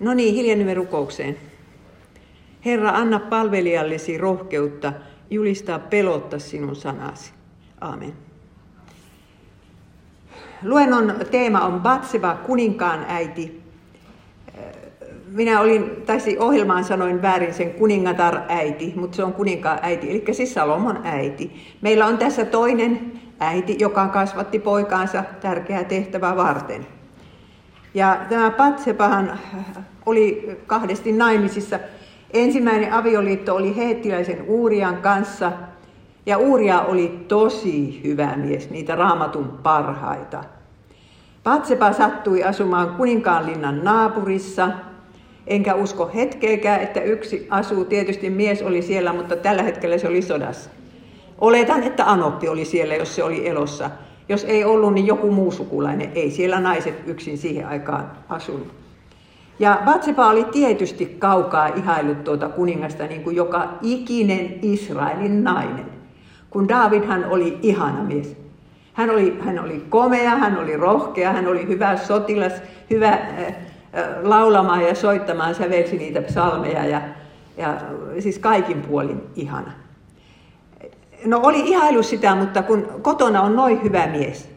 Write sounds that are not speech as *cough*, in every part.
No niin, hiljennymme rukoukseen. Herra, anna palvelijallesi rohkeutta julistaa pelotta sinun sanasi. Aamen. Luennon teema on Batseva, kuninkaan äiti. Minä olin, taisi ohjelmaan sanoin väärin sen kuningatar äiti, mutta se on kuninkaan äiti, eli siis Salomon äiti. Meillä on tässä toinen äiti, joka kasvatti poikaansa tärkeää tehtävää varten. Ja tämä Patsepahan oli kahdesti naimisissa. Ensimmäinen avioliitto oli Heettiläisen Uurian kanssa. Ja Uuria oli tosi hyvä mies, niitä raamatun parhaita. Patsepa sattui asumaan kuninkaanlinnan naapurissa. Enkä usko hetkeäkään, että yksi asuu. Tietysti mies oli siellä, mutta tällä hetkellä se oli sodassa. Oletan, että Anoppi oli siellä, jos se oli elossa. Jos ei ollut, niin joku muu sukulainen. Ei siellä naiset yksin siihen aikaan asunut. Ja Batsepa oli tietysti kaukaa ihailut tuota kuningasta niin kuin joka ikinen Israelin nainen. Kun Davidhan oli ihana mies. Hän oli, hän oli komea, hän oli rohkea, hän oli hyvä sotilas, hyvä äh, äh, laulamaan ja soittamaan, sävelsi niitä psalmeja ja, ja siis kaikin puolin ihana. No oli ihailu sitä, mutta kun kotona on noin hyvä mies,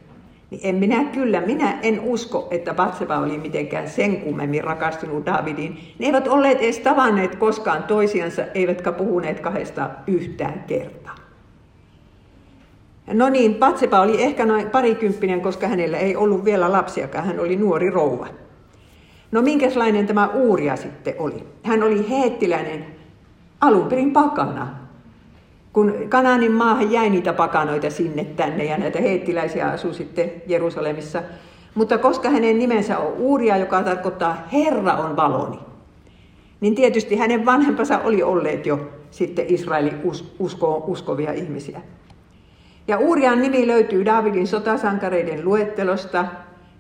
niin en minä kyllä, minä en usko, että Batseba oli mitenkään sen kummemmin rakastunut Davidiin. Ne eivät olleet edes tavanneet koskaan toisiansa, eivätkä puhuneet kahdesta yhtään kertaa. No niin, Batseba oli ehkä noin parikymppinen, koska hänellä ei ollut vielä lapsiakaan, hän oli nuori rouva. No minkälainen tämä Uuria sitten oli? Hän oli heettiläinen, alun perin pakana, kun Kanaanin maahan jäi niitä pakanoita sinne tänne ja näitä heettiläisiä asui sitten Jerusalemissa. Mutta koska hänen nimensä on Uuria, joka tarkoittaa Herra on valoni, niin tietysti hänen vanhempansa oli olleet jo sitten Israelin usko, uskovia ihmisiä. Ja Uurian nimi löytyy Davidin sotasankareiden luettelosta.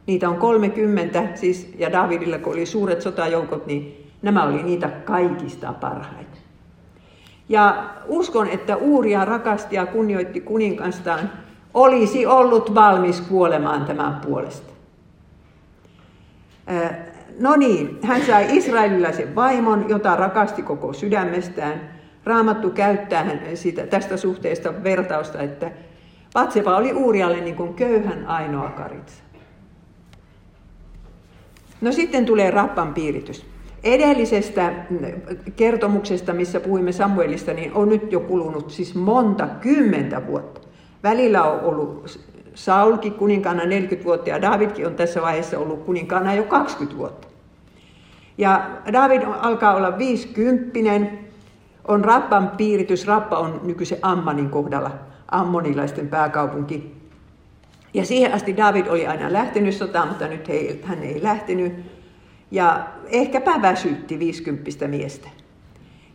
Niitä on 30, siis, ja Davidilla kun oli suuret sotajoukot, niin nämä oli niitä kaikista parhaita. Ja uskon, että Uuria rakasti ja kunnioitti kuninkastaan, olisi ollut valmis kuolemaan tämän puolesta. No niin, hän sai israelilaisen vaimon, jota rakasti koko sydämestään. Raamattu käyttää hän siitä, tästä suhteesta vertausta, että Patseva oli Uurialle niin kuin köyhän ainoa karitsa. No sitten tulee rappan piiritys. Edellisestä kertomuksesta, missä puhuimme Samuelista, niin on nyt jo kulunut siis monta kymmentä vuotta. Välillä on ollut Saulkin kuninkaana 40 vuotta ja Davidkin on tässä vaiheessa ollut kuninkaana jo 20 vuotta. Ja David alkaa olla 50, on Rappan piiritys. Rappa on nykyisen Ammanin kohdalla, ammonilaisten pääkaupunki. Ja siihen asti David oli aina lähtenyt sotaan, mutta nyt hän ei lähtenyt ja ehkäpä väsytti 50 miestä.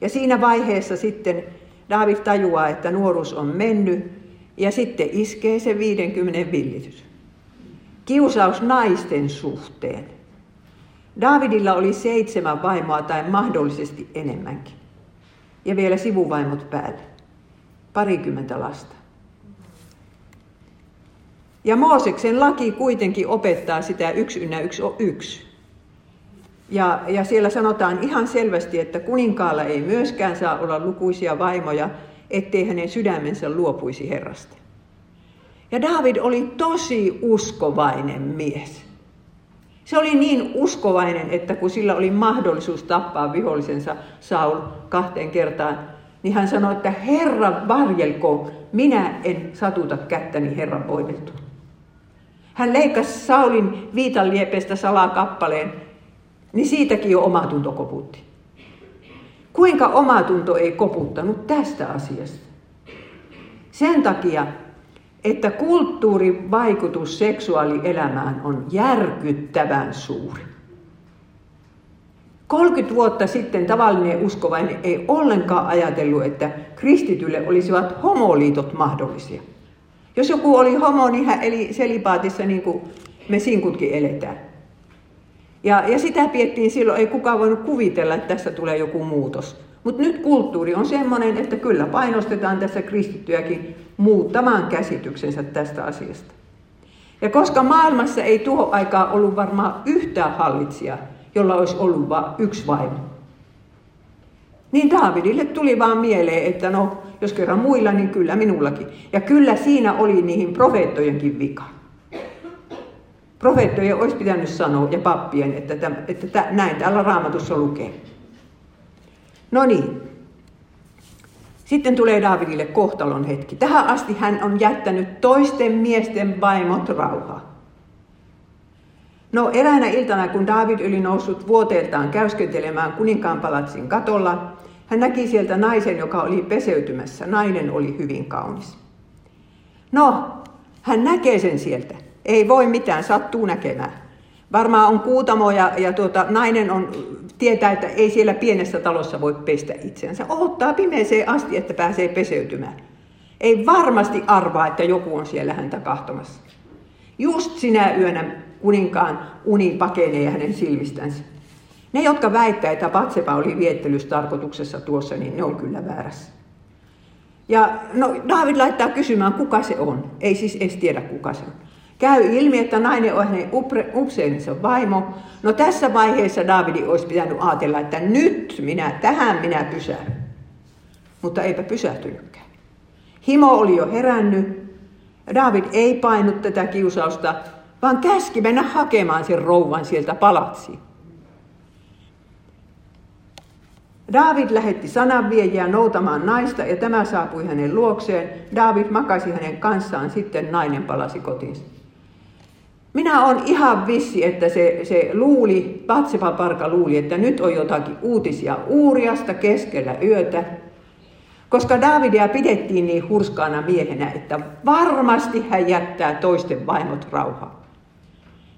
Ja siinä vaiheessa sitten David tajuaa, että nuoruus on mennyt ja sitten iskee se 50 villitys. Kiusaus naisten suhteen. Davidilla oli seitsemän vaimoa tai mahdollisesti enemmänkin. Ja vielä sivuvaimot päälle. Parikymmentä lasta. Ja Mooseksen laki kuitenkin opettaa sitä yksi ynnä yksi on yksi. Ja, ja siellä sanotaan ihan selvästi, että kuninkaalla ei myöskään saa olla lukuisia vaimoja, ettei hänen sydämensä luopuisi Herrasta. Ja David oli tosi uskovainen mies. Se oli niin uskovainen, että kun sillä oli mahdollisuus tappaa vihollisensa Saul kahteen kertaan, niin hän sanoi, että Herra varjelko, minä en satuta kättäni Herran voideltua. Hän leikkasi Saulin viitan liepestä salaa kappaleen niin siitäkin jo omatunto koputti. Kuinka omatunto ei koputtanut tästä asiasta? Sen takia, että kulttuurin vaikutus seksuaalielämään on järkyttävän suuri. 30 vuotta sitten tavallinen uskovainen ei ollenkaan ajatellut, että kristitylle olisivat homoliitot mahdollisia. Jos joku oli homo, niin hän eli selipaatissa niin kuin me sinkutkin eletään. Ja, ja sitä piettiin silloin, ei kukaan voinut kuvitella, että tässä tulee joku muutos. Mutta nyt kulttuuri on sellainen, että kyllä painostetaan tässä kristittyäkin muuttamaan käsityksensä tästä asiasta. Ja koska maailmassa ei tuohon aikaan ollut varmaan yhtään hallitsijaa, jolla olisi ollut vain yksi vaimo. Niin Daavidille tuli vaan mieleen, että no, jos kerran muilla, niin kyllä minullakin. Ja kyllä siinä oli niihin profeettojenkin vika. Profeettojen olisi pitänyt sanoa, ja pappien, että, täm, että tä, näin täällä raamatussa lukee. No niin. Sitten tulee Daavidille kohtalon hetki. Tähän asti hän on jättänyt toisten miesten vaimot rauhaa. No eräänä iltana, kun David yli noussut vuoteeltaan käyskentelemään kuninkaan palatsin katolla, hän näki sieltä naisen, joka oli peseytymässä. Nainen oli hyvin kaunis. No, hän näkee sen sieltä. Ei voi mitään, sattuu näkemään. Varmaan on kuutamo ja, ja tuota, nainen on, tietää, että ei siellä pienessä talossa voi pestä itseänsä. Ottaa pimeeseen asti, että pääsee peseytymään. Ei varmasti arvaa, että joku on siellä häntä kahtomassa. Just sinä yönä kuninkaan uni pakenee hänen silmistänsä. Ne, jotka väittää, että Patsepa oli viettelystarkoituksessa tuossa, niin ne on kyllä väärässä. Ja no, David laittaa kysymään, kuka se on. Ei siis edes tiedä, kuka se on. Käy ilmi, että nainen on hänen upseerinsa vaimo. No tässä vaiheessa Davidi olisi pitänyt ajatella, että nyt minä, tähän minä pysähdyn. Mutta eipä pysähtynytkään. Himo oli jo herännyt. David ei painut tätä kiusausta, vaan käski mennä hakemaan sen rouvan sieltä palatsiin. David lähetti sananviejiä noutamaan naista ja tämä saapui hänen luokseen. David makasi hänen kanssaan, sitten nainen palasi kotiinsa. Minä olen ihan vissi, että se, se luuli, Patsepa Parka luuli, että nyt on jotakin uutisia Uuriasta keskellä yötä. Koska Davidia pidettiin niin hurskaana miehenä, että varmasti hän jättää toisten vaimot rauhaa.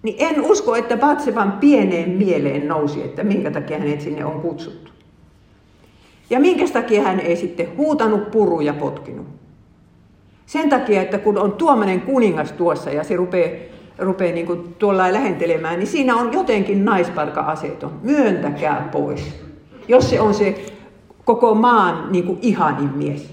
Niin en usko, että Batsevan pieneen mieleen nousi, että minkä takia hänet sinne on kutsuttu. Ja minkä takia hän ei sitten huutanut, puru ja potkinut. Sen takia, että kun on tuommoinen kuningas tuossa ja se rupeaa, rupeaa niin kuin tuolla lähentelemään, niin siinä on jotenkin naisparka-aseton. Myöntäkää pois, jos se on se koko maan niin kuin ihanin mies.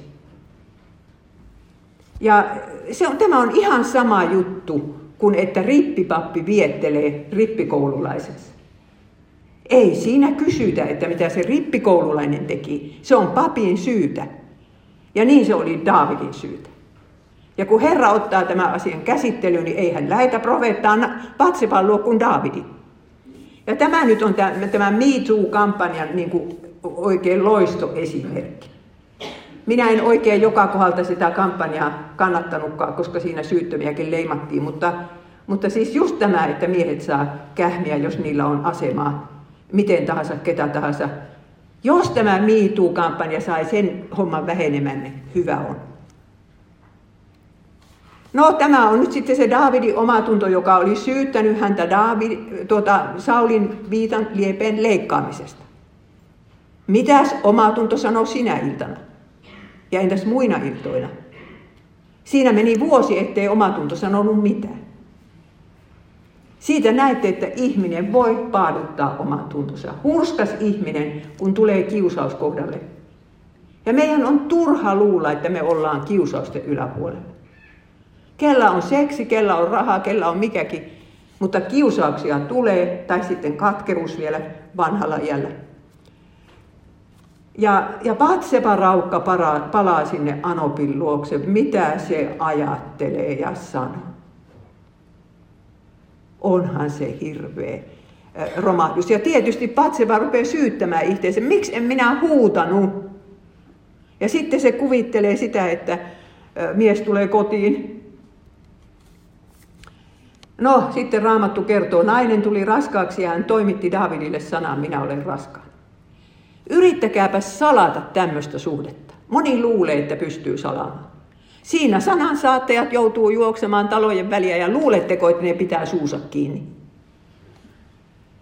Ja se on, tämä on ihan sama juttu kuin että rippipappi viettelee rippikoululaisensa. Ei siinä kysytä, että mitä se rippikoululainen teki. Se on papin syytä. Ja niin se oli Daavidin syytä. Ja kun Herra ottaa tämän asian käsittelyyn, niin ei hän lähetä profeettaa Patsepan luo kuin Daavidi. Ja tämä nyt on tämä Me Too-kampanjan niin kuin oikein loistoesimerkki. Minä en oikein joka kohdalta sitä kampanjaa kannattanutkaan, koska siinä syyttömiäkin leimattiin, mutta, mutta siis just tämä, että miehet saa kähmiä, jos niillä on asemaa miten tahansa, ketä tahansa. Jos tämä MeToo-kampanja sai sen homman vähenemään, niin hyvä on. No tämä on nyt sitten se Daavidin omatunto, joka oli syyttänyt häntä David, tuota, Saulin viitan liepeen leikkaamisesta. Mitäs omatunto sanoo sinä iltana? Ja entäs muina iltoina? Siinä meni vuosi, ettei omatunto sanonut mitään. Siitä näette, että ihminen voi paaduttaa oman tuntonsa. Hurskas ihminen, kun tulee kiusaus kohdalle. Ja meidän on turha luulla, että me ollaan kiusausten yläpuolella. Kella on seksi, kella on rahaa, kella on mikäkin. Mutta kiusauksia tulee, tai sitten katkeruus vielä vanhalla iällä. Ja, ja Patsepa raukka palaa, palaa sinne Anopin luokse, mitä se ajattelee ja sanoo onhan se hirveä romahdus. Ja tietysti Patseva rupeaa syyttämään itseensä, miksi en minä huutanut. Ja sitten se kuvittelee sitä, että mies tulee kotiin. No, sitten Raamattu kertoo, nainen tuli raskaaksi ja hän toimitti Davidille sanan, minä olen raskaan. Yrittäkääpä salata tämmöistä suhdetta. Moni luulee, että pystyy salaamaan. Siinä sanansaattajat joutuu juoksemaan talojen väliä ja luuletteko, että ne pitää suusa kiinni.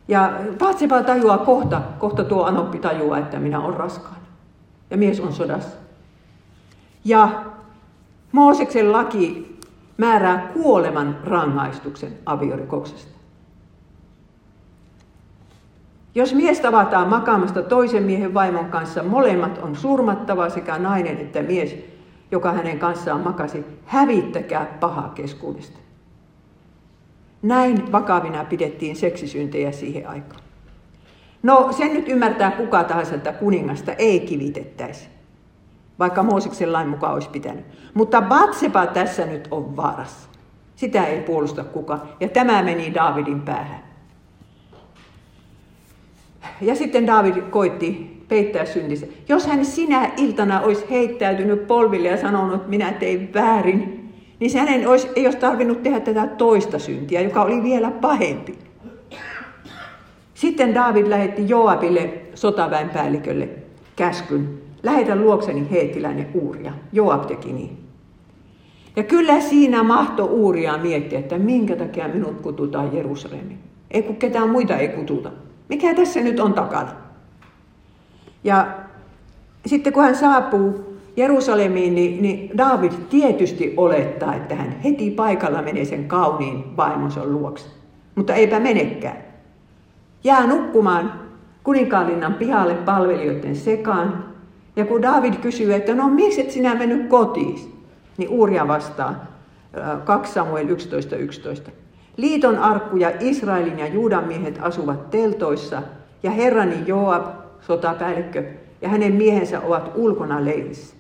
Ja Patsepa tajuaa kohta, kohta tuo Anoppi tajuaa, että minä olen raskaana. Ja mies on sodassa. Ja Mooseksen laki määrää kuoleman rangaistuksen aviorikoksesta. Jos mies tavataan makaamasta toisen miehen vaimon kanssa, molemmat on surmattava sekä nainen että mies, joka hänen kanssaan makasi, hävittäkää paha keskuudesta. Näin vakavina pidettiin seksisyntejä siihen aikaan. No sen nyt ymmärtää kuka tahansa, että kuningasta ei kivitettäisi, vaikka Mooseksen lain mukaan olisi pitänyt. Mutta Batseba tässä nyt on vaarassa. Sitä ei puolusta kuka. Ja tämä meni Daavidin päähän. Ja sitten David koitti peittää syntinsä. Jos hän sinä iltana olisi heittäytynyt polville ja sanonut, että minä tein väärin, niin hänen olisi, ei olisi tarvinnut tehdä tätä toista syntiä, joka oli vielä pahempi. Sitten David lähetti Joabille sotaväenpäällikölle käskyn. Lähetä luokseni heetiläinen Uuria. Joab teki. Ja kyllä siinä mahto Uuria miettiä, että minkä takia minut kututaan Jerusalemiin. Ei kun ketään muita ei kututa. Mikä tässä nyt on takana? Ja sitten kun hän saapuu Jerusalemiin, niin, niin David tietysti olettaa, että hän heti paikalla menee sen kauniin vaimonsa luokse. Mutta eipä menekään. Jää nukkumaan kuninkaallinnan pihalle palvelijoiden sekaan. Ja kun David kysyy, että no miksi et sinä mennyt kotiin, niin Uuria vastaa 2 Samuel 11.11. 11. Liiton arkku ja Israelin ja Juudan miehet asuvat teltoissa, ja herrani Joab, sotapäällikkö, ja hänen miehensä ovat ulkona leirissä.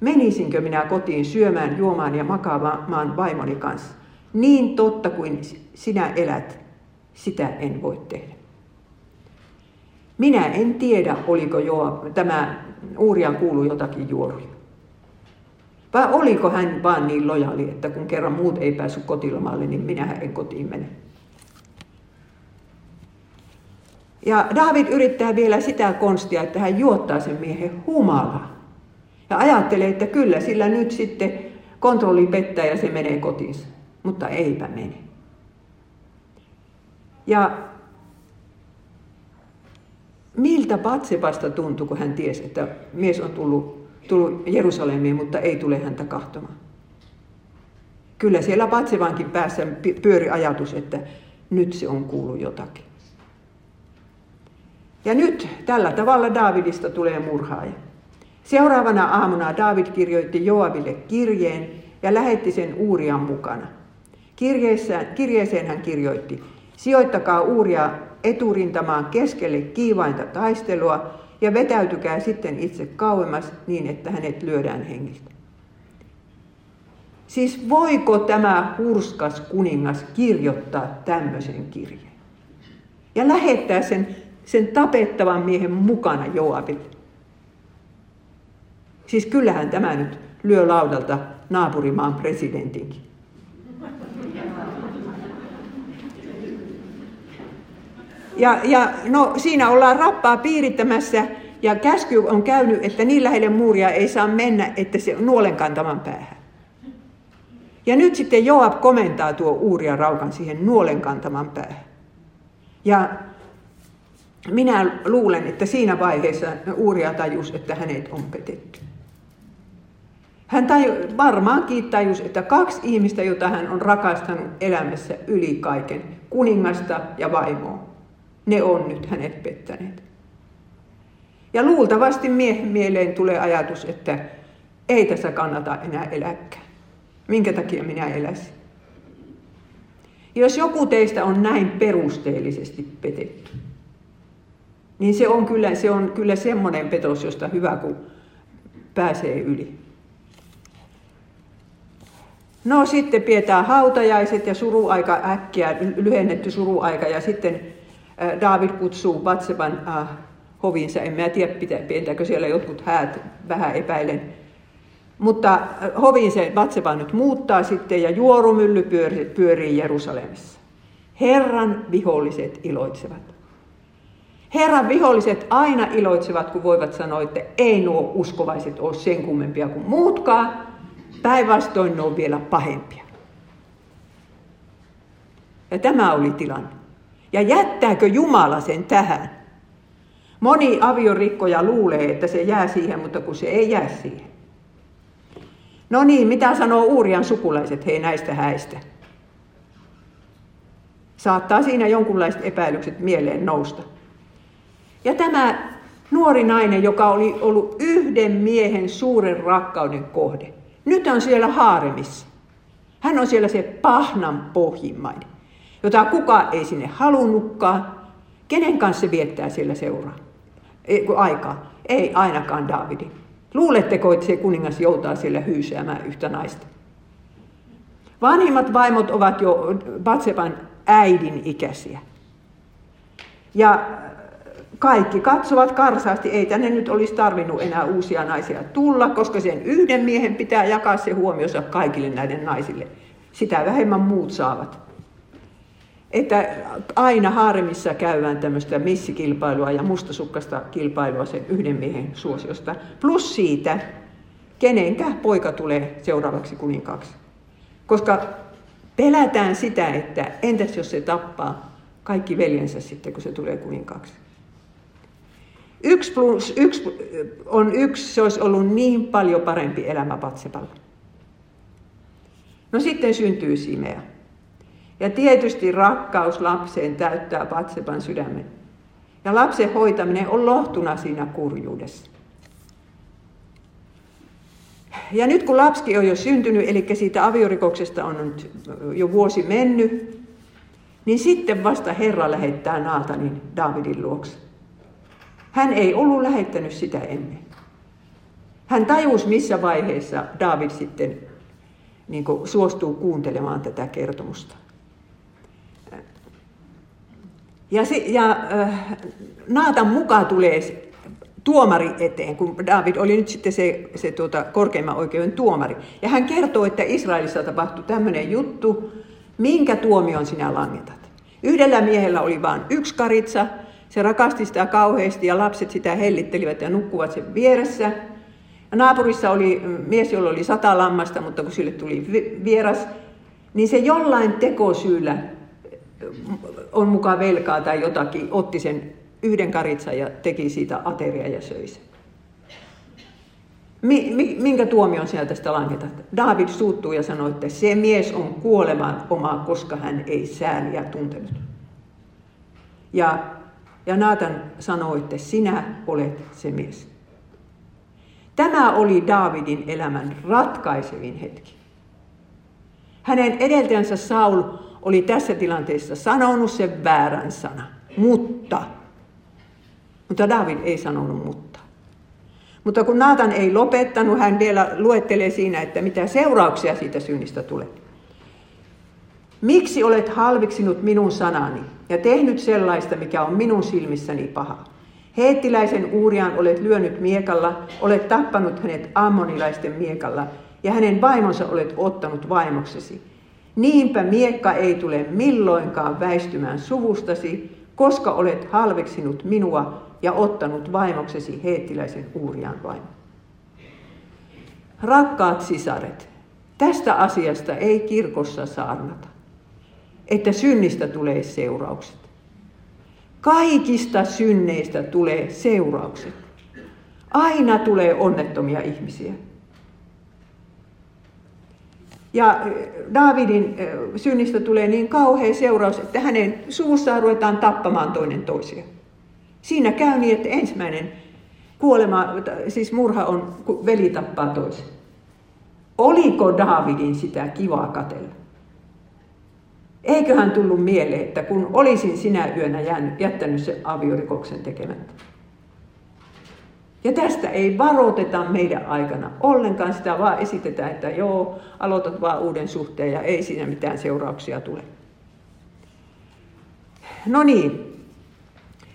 Menisinkö minä kotiin syömään, juomaan ja makaamaan vaimoni kanssa? Niin totta kuin sinä elät, sitä en voi tehdä. Minä en tiedä, oliko jo tämä Uurian kuulu jotakin juoruja. Vai oliko hän vaan niin lojaali, että kun kerran muut ei päässyt kotilomalle, niin minä en kotiin mene. Ja David yrittää vielä sitä konstia, että hän juottaa sen miehen humalaa. Ja ajattelee, että kyllä sillä nyt sitten kontrolli pettää ja se menee kotiinsa. Mutta eipä mene. Ja miltä Batsebasta tuntui, kun hän tiesi, että mies on tullut, tullut Jerusalemiin, mutta ei tule häntä kahtomaan. Kyllä siellä Batsevankin päässä pyöri ajatus, että nyt se on kuullut jotakin. Ja nyt tällä tavalla Davidista tulee murhaaja. Seuraavana aamuna David kirjoitti Joabille kirjeen ja lähetti sen Uurian mukana. Kirjeeseen hän kirjoitti, sijoittakaa Uuria eturintamaan keskelle kiivainta taistelua ja vetäytykää sitten itse kauemmas niin, että hänet lyödään hengiltä. Siis voiko tämä hurskas kuningas kirjoittaa tämmöisen kirjeen? Ja lähettää sen, sen tapettavan miehen mukana Joabille. Siis kyllähän tämä nyt lyö laudalta naapurimaan presidentinkin. Ja, ja no, siinä ollaan rappaa piirittämässä ja käsky on käynyt, että niin lähelle muuria ei saa mennä, että se nuolen kantaman päähän. Ja nyt sitten Joab komentaa tuo Uuria raukan siihen nuolen kantaman päähän. Ja minä luulen, että siinä vaiheessa Uuria tajus, että hänet on petetty. Hän taju, varmaankin tajus, että kaksi ihmistä, jota hän on rakastanut elämässä yli kaiken, kuningasta ja vaimoa, ne on nyt hänet pettäneet. Ja luultavasti miehen mieleen tulee ajatus, että ei tässä kannata enää eläkään. Minkä takia minä eläisin? Jos joku teistä on näin perusteellisesti petetty, niin se on kyllä, se on kyllä semmoinen petos, josta hyvä kun pääsee yli. No sitten pidetään hautajaiset ja suruaika äkkiä, lyhennetty suruaika ja sitten David kutsuu Batseban äh, hoviinsa. En mä tiedä, pidetäänkö siellä jotkut häät, vähän epäilen. Mutta hoviin se Batseba nyt muuttaa sitten ja juorumylly pyörii, pyörii Jerusalemissa. Herran viholliset iloitsevat. Herran viholliset aina iloitsevat, kun voivat sanoa, että ei nuo uskovaiset ole sen kummempia kuin muutkaan, Päinvastoin ne on vielä pahempia. Ja tämä oli tilanne. Ja jättääkö Jumala sen tähän? Moni aviorikkoja luulee, että se jää siihen, mutta kun se ei jää siihen. No niin, mitä sanoo Uurian sukulaiset hei näistä häistä? Saattaa siinä jonkunlaiset epäilykset mieleen nousta. Ja tämä nuori nainen, joka oli ollut yhden miehen suuren rakkauden kohde, nyt on siellä haaremissa. Hän on siellä se pahnan pohjimmainen, jota kukaan ei sinne halunnutkaan. Kenen kanssa se viettää siellä seuraa? Ei, aikaa. Ei ainakaan Davidi. Luuletteko, että se kuningas joutaa siellä hyysäämään yhtä naista? Vanhimmat vaimot ovat jo Batseban äidin ikäisiä. Ja kaikki katsovat karsaasti, ei tänne nyt olisi tarvinnut enää uusia naisia tulla, koska sen yhden miehen pitää jakaa se huomionsa kaikille näiden naisille. Sitä vähemmän muut saavat. Että aina haaremissa käydään tämmöistä missikilpailua ja mustasukkasta kilpailua sen yhden miehen suosiosta. Plus siitä, kenenkä poika tulee seuraavaksi kuninkaaksi. Koska pelätään sitä, että entäs jos se tappaa kaikki veljensä sitten, kun se tulee kuninkaaksi. Yksi plus yksi on yksi, se olisi ollut niin paljon parempi elämä Patsepalla. No sitten syntyy Simea. Ja tietysti rakkaus lapseen täyttää Patsepan sydämen. Ja lapsen hoitaminen on lohtuna siinä kurjuudessa. Ja nyt kun lapski on jo syntynyt, eli siitä aviorikoksesta on nyt jo vuosi mennyt, niin sitten vasta Herra lähettää Naatanin Davidin luokse. Hän ei ollut lähettänyt sitä ennen. Hän tajusi, missä vaiheessa David sitten niin suostuu kuuntelemaan tätä kertomusta. Ja, se, ja äh, Naatan mukaan tulee tuomari eteen, kun David oli nyt sitten se, se tuota, korkeimman oikeuden tuomari. Ja hän kertoo, että Israelissa tapahtui tämmöinen juttu, minkä tuomion sinä langetat. Yhdellä miehellä oli vain yksi karitsa, se rakasti sitä kauheasti ja lapset sitä hellittelivät ja nukkuvat sen vieressä. Ja naapurissa oli mies, jolla oli sata lammasta, mutta kun sille tuli vieras, niin se jollain tekosyyllä on mukaan velkaa tai jotakin, otti sen yhden karitsan ja teki siitä ateria ja söi sen. Minkä tuomion sieltä tästä langetat? David suuttuu ja sanoi, että se mies on kuoleman oma, koska hän ei sääliä tuntenut. Ja, ja Naatan sanoi, että sinä olet se mies. Tämä oli Davidin elämän ratkaisevin hetki. Hänen edeltäjänsä Saul oli tässä tilanteessa sanonut sen väärän sana, mutta. Mutta David ei sanonut mutta. Mutta kun Naatan ei lopettanut, hän vielä luettelee siinä, että mitä seurauksia siitä synnistä tulee. Miksi olet halviksinut minun sanani ja tehnyt sellaista, mikä on minun silmissäni paha? Heettiläisen Uurian olet lyönyt miekalla, olet tappanut hänet ammonilaisten miekalla ja hänen vaimonsa olet ottanut vaimoksesi. Niinpä miekka ei tule milloinkaan väistymään suvustasi, koska olet halveksinut minua ja ottanut vaimoksesi heettiläisen Uurian vaimon. Rakkaat sisaret, tästä asiasta ei kirkossa saarnata, että synnistä tulee seuraukset. Kaikista synneistä tulee seuraukset. Aina tulee onnettomia ihmisiä. Ja Davidin synnistä tulee niin kauhea seuraus, että hänen suvussaan ruvetaan tappamaan toinen toisia. Siinä käy niin, että ensimmäinen kuolema, siis murha on, kun veli tappaa toisen. Oliko Davidin sitä kivaa katella? Eiköhän tullut mieleen, että kun olisin sinä yönä jättänyt sen aviorikoksen tekemättä. Ja tästä ei varoiteta meidän aikana ollenkaan, sitä vaan esitetään, että joo, aloitat vaan uuden suhteen ja ei siinä mitään seurauksia tule. No niin,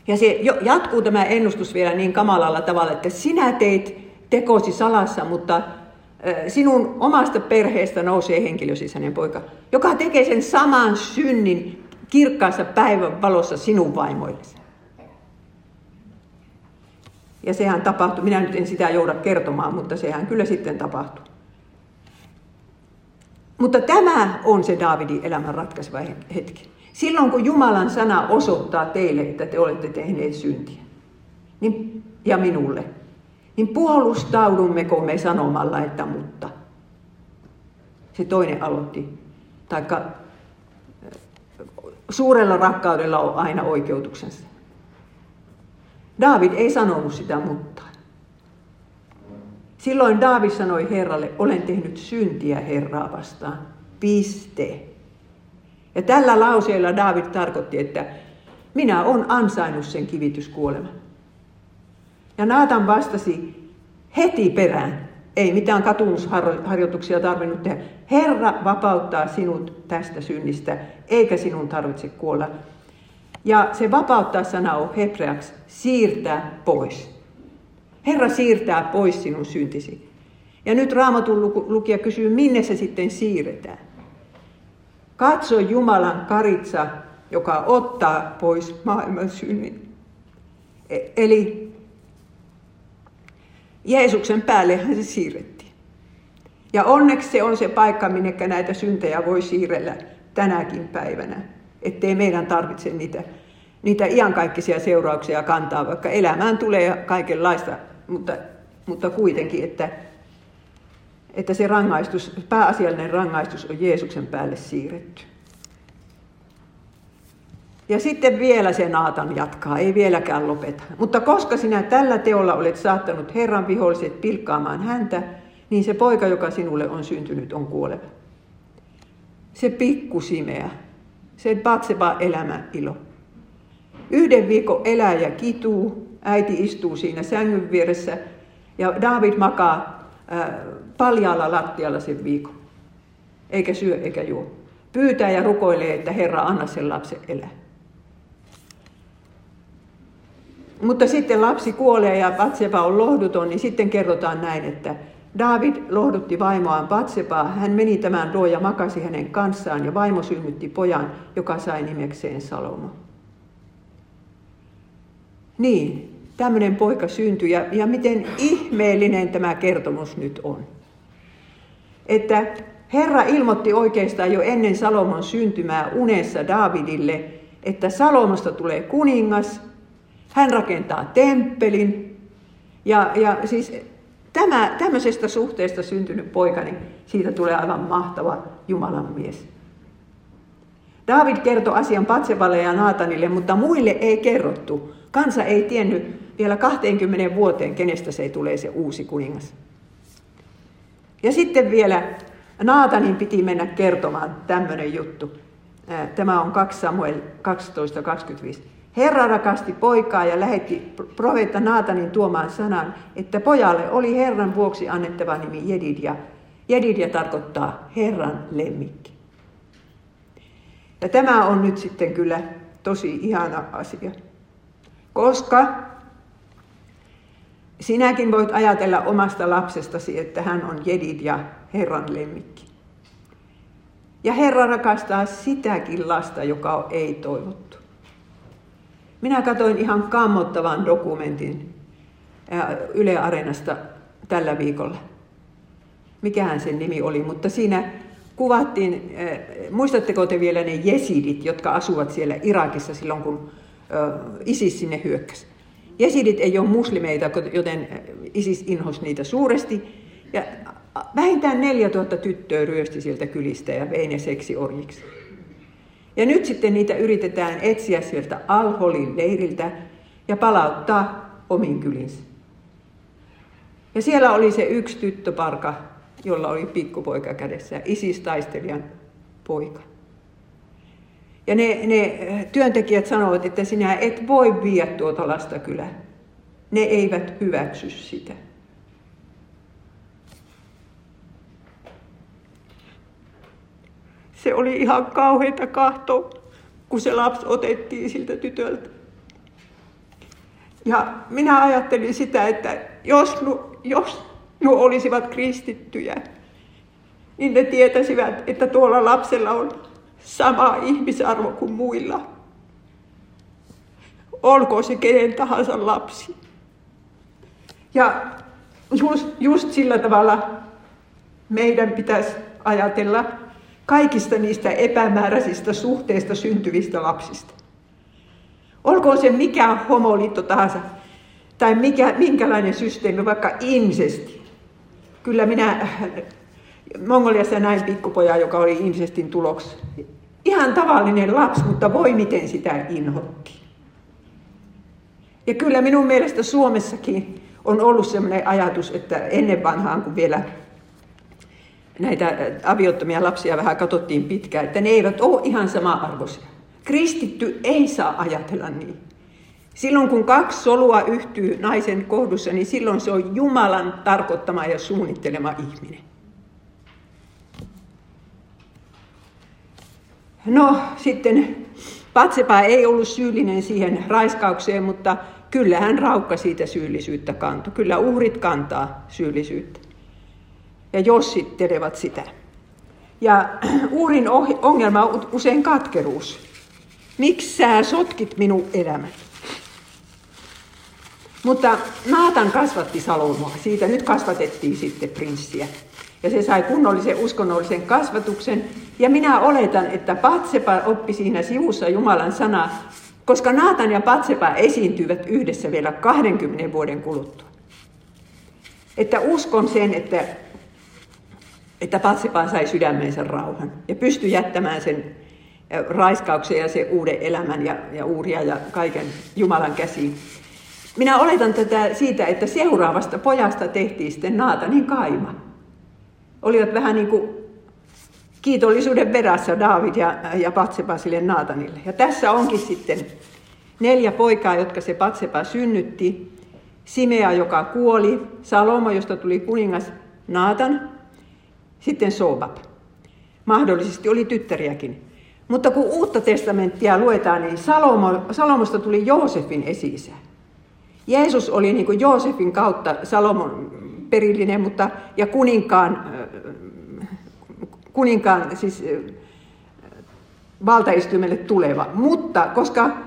ja se jatkuu tämä ennustus vielä niin kamalalla tavalla, että sinä teit tekosi salassa, mutta sinun omasta perheestä nousee henkilösisäinen poika, joka tekee sen saman synnin kirkkaassa päivän valossa sinun vaimoillesi. Ja sehän tapahtui, minä nyt en sitä jouda kertomaan, mutta sehän kyllä sitten tapahtui. Mutta tämä on se Daavidin elämän ratkaiseva hetki. Silloin kun Jumalan sana osoittaa teille, että te olette tehneet syntiä, niin, ja minulle, niin puolustaudummeko me sanomalla, että mutta. Se toinen aloitti. Taikka suurella rakkaudella on aina oikeutuksensa. David ei sanonut sitä mutta. Silloin David sanoi Herralle, olen tehnyt syntiä Herraa vastaan. Piste. Ja tällä lauseella David tarkoitti, että minä olen ansainnut sen kivityskuoleman. Ja Naatan vastasi heti perään, ei mitään katumusharjoituksia tarvinnut tehdä. Herra vapauttaa sinut tästä synnistä, eikä sinun tarvitse kuolla. Ja se vapauttaa sana on hebreaksi siirtää pois. Herra siirtää pois sinun syntisi. Ja nyt raamatun lukija kysyy, minne se sitten siirretään. Katso Jumalan karitsa, joka ottaa pois maailman synnin. E- eli Jeesuksen päällehän se siirrettiin. Ja onneksi se on se paikka, minne näitä syntejä voi siirrellä tänäkin päivänä. Ettei meidän tarvitse niitä, niitä iankaikkisia seurauksia kantaa, vaikka elämään tulee kaikenlaista, mutta, mutta kuitenkin, että, että se rangaistus, pääasiallinen rangaistus on Jeesuksen päälle siirretty. Ja sitten vielä se Naatan jatkaa, ei vieläkään lopeta. Mutta koska sinä tällä teolla olet saattanut Herran viholliset pilkkaamaan häntä, niin se poika, joka sinulle on syntynyt, on kuoleva. Se pikkusimeä, se patseva elämän ilo. Yhden viikon eläjä kituu, äiti istuu siinä sängyn vieressä ja David makaa äh, paljaalla lattialla sen viikon. Eikä syö eikä juo. Pyytää ja rukoilee, että Herra anna sen lapsen elää. Mutta sitten lapsi kuolee ja Batseba on lohduton, niin sitten kerrotaan näin, että David lohdutti vaimoaan Batsebaa. Hän meni tämän luo ja makasi hänen kanssaan ja vaimo synnytti pojan, joka sai nimekseen Salomo. Niin, tämmöinen poika syntyi ja, ja miten ihmeellinen tämä kertomus nyt on. Että Herra ilmoitti oikeastaan jo ennen Salomon syntymää unessa Davidille, että Salomosta tulee kuningas – hän rakentaa temppelin. Ja, ja siis tämä, tämmöisestä suhteesta syntynyt poika, niin siitä tulee aivan mahtava Jumalan mies. David kertoi asian Patsevalle ja Naatanille, mutta muille ei kerrottu. Kansa ei tiennyt vielä 20 vuoteen, kenestä se tulee se uusi kuningas. Ja sitten vielä Naatanin piti mennä kertomaan tämmöinen juttu. Tämä on 2 Samuel 12.25. Herra rakasti poikaa ja lähetti profeetta Naatanin tuomaan sanan, että pojalle oli Herran vuoksi annettava nimi Jedidja. Jedidja tarkoittaa Herran lemmikki. Ja tämä on nyt sitten kyllä tosi ihana asia. Koska sinäkin voit ajatella omasta lapsestasi, että hän on Jedidja, Herran lemmikki. Ja Herra rakastaa sitäkin lasta, joka ei-toivottu. Minä katsoin ihan kammottavan dokumentin Yle Areenasta tällä viikolla. Mikähän sen nimi oli, mutta siinä kuvattiin, muistatteko te vielä ne jesidit, jotka asuvat siellä Irakissa silloin, kun ISIS sinne hyökkäsi. Jesidit ei ole muslimeita, joten ISIS inhosi niitä suuresti. Ja vähintään 4000 tyttöä ryösti sieltä kylistä ja vei ne seksiorjiksi. Ja nyt sitten niitä yritetään etsiä sieltä Alholin leiriltä ja palauttaa omiin kylinsä. Ja siellä oli se yksi tyttöparka, jolla oli pikkupoika kädessä, isistaistelijan poika. Ja ne, ne työntekijät sanoivat, että sinä et voi viedä tuota lasta kylään. Ne eivät hyväksy sitä. Se oli ihan kauheita kahto, kun se lapsi otettiin siltä tytöltä. Ja minä ajattelin sitä, että jos nu, jos nu olisivat kristittyjä, niin ne tietäisivät, että tuolla lapsella on sama ihmisarvo kuin muilla. Olkoon se kenen tahansa lapsi. Ja just, just sillä tavalla meidän pitäisi ajatella kaikista niistä epämääräisistä suhteista syntyvistä lapsista. Olkoon se mikä homoliitto tahansa, tai mikä, minkälainen systeemi, vaikka insesti. Kyllä minä Mongoliassa näin pikkupoja, joka oli insestin tuloksi. Ihan tavallinen lapsi, mutta voi miten sitä inhotti. Ja kyllä minun mielestä Suomessakin on ollut sellainen ajatus, että ennen vanhaan, kun vielä näitä aviottomia lapsia vähän katsottiin pitkään, että ne eivät ole ihan sama-arvoisia. Kristitty ei saa ajatella niin. Silloin kun kaksi solua yhtyy naisen kohdussa, niin silloin se on Jumalan tarkoittama ja suunnittelema ihminen. No sitten Patsepa ei ollut syyllinen siihen raiskaukseen, mutta kyllä hän raukka siitä syyllisyyttä kantoi. Kyllä uhrit kantaa syyllisyyttä ja jossittelevat sitä. Ja *clears throat* uhrin ongelma on usein katkeruus. Miksi sä sotkit minun elämän? Mutta Naatan kasvatti Salomoa. Siitä nyt kasvatettiin sitten prinssiä. Ja se sai kunnollisen uskonnollisen kasvatuksen. Ja minä oletan, että Patsepa oppi siinä sivussa Jumalan sanaa, koska Naatan ja Patsepa esiintyivät yhdessä vielä 20 vuoden kuluttua. Että uskon sen, että, että Patsepa sai sydämensä rauhan ja pystyi jättämään sen raiskauksen ja se uuden elämän ja, ja uuria ja kaiken Jumalan käsiin. Minä oletan tätä siitä, että seuraavasta pojasta tehtiin sitten Naatanin kaima. Olivat vähän niin kuin kiitollisuuden perässä David ja, ja Patsepa sille Naatanille. Ja tässä onkin sitten neljä poikaa, jotka se Patsepa synnytti. Simea, joka kuoli, Salomo, josta tuli kuningas Naatan, sitten Sobab. Mahdollisesti oli tyttäriäkin. Mutta kun uutta testamenttia luetaan, niin Salomo, Salomosta tuli Joosefin esi Jeesus oli niin kuin Joosefin kautta Salomon perillinen, mutta, ja kuninkaan, kuninkaan siis valtaistuimelle tuleva. Mutta koska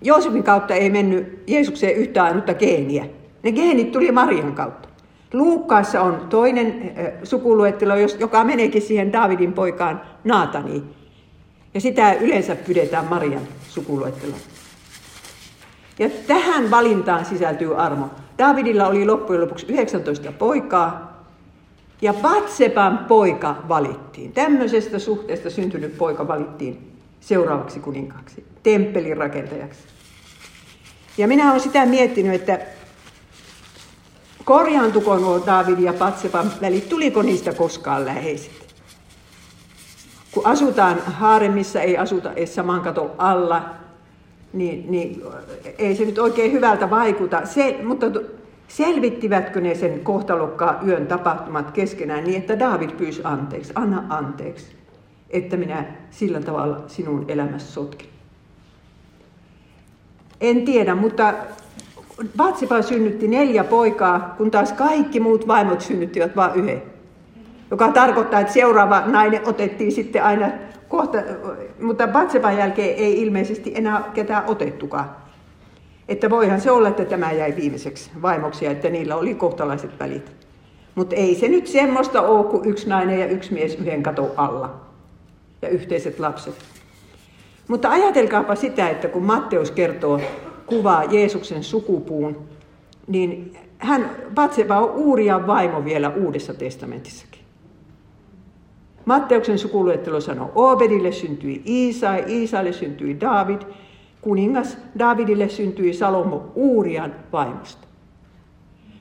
Joosefin kautta ei mennyt Jeesukseen yhtä ainutta geeniä, ne geenit tuli Marian kautta. Luukkaassa on toinen sukuluettelo, joka meneekin siihen Davidin poikaan Naataniin. Ja sitä yleensä pidetään Marian sukuluetteloon. Ja tähän valintaan sisältyy armo. Davidilla oli loppujen lopuksi 19 poikaa, ja Batsepan poika valittiin. Tämmöisestä suhteesta syntynyt poika valittiin seuraavaksi kuninkaaksi, temppelin rakentajaksi. Ja minä olen sitä miettinyt, että korjaantuko nuo David ja Batsepan välit, tuliko niistä koskaan läheiset? Kun asutaan haaremissa, ei asuta edes saman katon alla, niin, niin ei se nyt oikein hyvältä vaikuta. Se, mutta selvittivätkö ne sen kohtalokkaan yön tapahtumat keskenään niin, että David pyysi anteeksi, anna anteeksi, että minä sillä tavalla sinun elämässä sotkin. En tiedä, mutta Batsipa synnytti neljä poikaa, kun taas kaikki muut vaimot synnyttivät vain yhden. Joka tarkoittaa, että seuraava nainen otettiin sitten aina kohta, mutta Batseban jälkeen ei ilmeisesti enää ketään otettukaan. Että voihan se olla, että tämä jäi viimeiseksi vaimoksi ja että niillä oli kohtalaiset välit. Mutta ei se nyt semmoista ole kuin yksi nainen ja yksi mies yhden katon alla. Ja yhteiset lapset. Mutta ajatelkaapa sitä, että kun Matteus kertoo kuvaa Jeesuksen sukupuun, niin hän, Batseba on Uurian vaimo vielä Uudessa testamentissakin. Matteuksen sukuluettelo sanoo, Obedille syntyi Iisai, Iisaille syntyi David, kuningas Davidille syntyi Salomo Uurian vaimosta.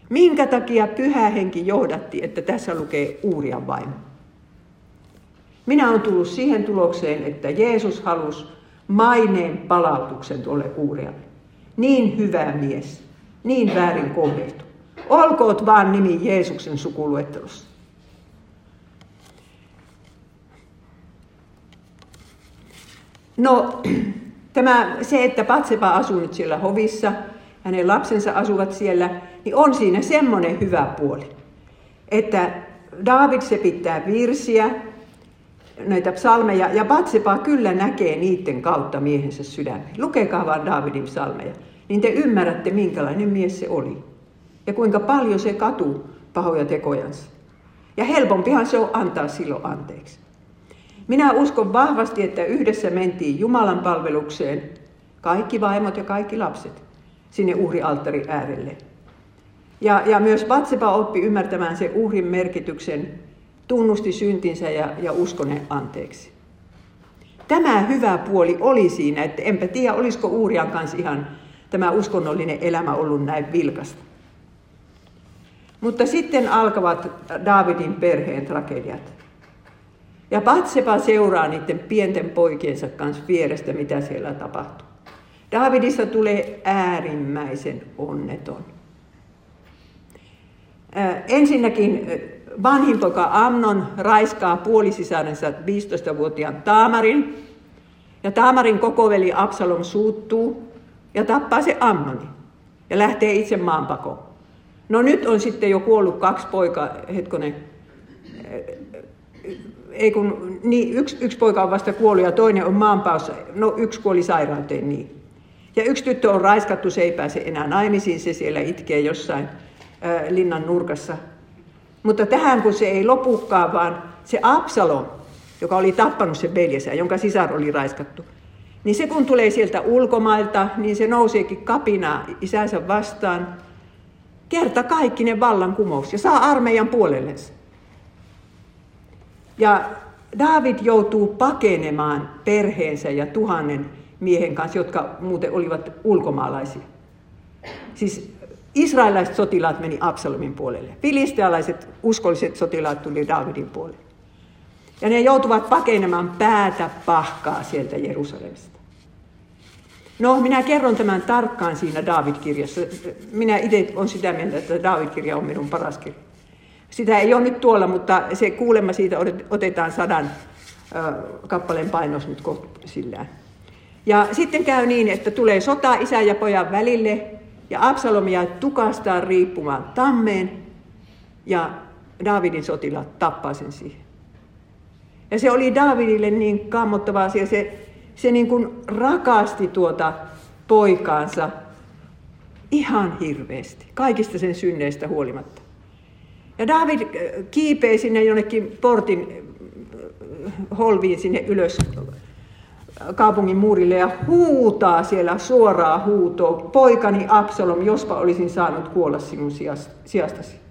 Minkä takia pyhä henki johdatti, että tässä lukee Uurian vaimo? Minä olen tullut siihen tulokseen, että Jeesus halusi maineen palautuksen tuolle Uurialle. Niin hyvä mies, niin väärin kohdeltu. Olkoot vaan nimi Jeesuksen sukuluettelossa. No, *clears throat* tämä, se, että Patsepa asuu nyt siellä hovissa, hänen lapsensa asuvat siellä, niin on siinä semmoinen hyvä puoli, että David se pitää virsiä, näitä psalmeja, ja Patsepa kyllä näkee niiden kautta miehensä sydämen. Lukekaa vaan Davidin psalmeja, niin te ymmärrätte, minkälainen mies se oli. Ja kuinka paljon se katuu pahoja tekojansa. Ja helpompihan se on antaa silloin anteeksi. Minä uskon vahvasti, että yhdessä mentiin Jumalan palvelukseen, kaikki vaimot ja kaikki lapset, sinne uhrialttarin äärelle. Ja, ja myös Batsepa oppi ymmärtämään sen uhrin merkityksen, tunnusti syntinsä ja, ja uskone anteeksi. Tämä hyvä puoli oli siinä, että enpä tiedä, olisiko Uurian kanssa ihan tämä uskonnollinen elämä ollut näin vilkasta. Mutta sitten alkavat Davidin perheen tragediat. Ja Patsepa seuraa niiden pienten poikiensa kanssa vierestä, mitä siellä tapahtuu. Davidissa tulee äärimmäisen onneton. Ensinnäkin vanhin poika Amnon raiskaa puolisisarensa 15-vuotiaan Taamarin. Ja Taamarin kokoveli Absalom suuttuu ja tappaa se Amnoni ja lähtee itse maanpakoon. No nyt on sitten jo kuollut kaksi poikaa, hetkonen, ei kun, niin, yksi, yksi poika on vasta kuollut ja toinen on maanpaossa. No yksi kuoli sairauteen, niin. Ja yksi tyttö on raiskattu, se ei pääse enää naimisiin, se siellä itkee jossain linnan nurkassa. Mutta tähän kun se ei lopukaan, vaan se Absalom, joka oli tappanut sen veljensä, jonka sisar oli raiskattu, niin se kun tulee sieltä ulkomailta, niin se nouseekin kapinaa isänsä vastaan. Kerta kaikkinen vallankumous ja saa armeijan puolellensa. Ja David joutuu pakenemaan perheensä ja tuhannen miehen kanssa, jotka muuten olivat ulkomaalaisia. Siis israelilaiset sotilaat meni Absalomin puolelle. Filistealaiset uskolliset sotilaat tuli Davidin puolelle. Ja ne joutuvat pakenemaan päätä pahkaa sieltä Jerusalemista. No, minä kerron tämän tarkkaan siinä David-kirjassa. Minä itse olen sitä mieltä, että David-kirja on minun paras kirja. Sitä ei ole nyt tuolla, mutta se kuulemma siitä otetaan sadan kappaleen painos nyt sillään. Ja sitten käy niin, että tulee sota isän ja pojan välille, ja Absalom jää tukastaan riippumaan tammeen, ja Davidin sotilaat tappaa sen siihen. Ja se oli Davidille niin kammottava asia, se, se niin kuin rakasti tuota poikaansa ihan hirveästi, kaikista sen synneistä huolimatta. Ja David äh, kiipee sinne jonnekin portin äh, holviin sinne ylös kaupungin muurille ja huutaa siellä suoraa huutoa, poikani Absalom, jospa olisin saanut kuolla sinun sijastasi.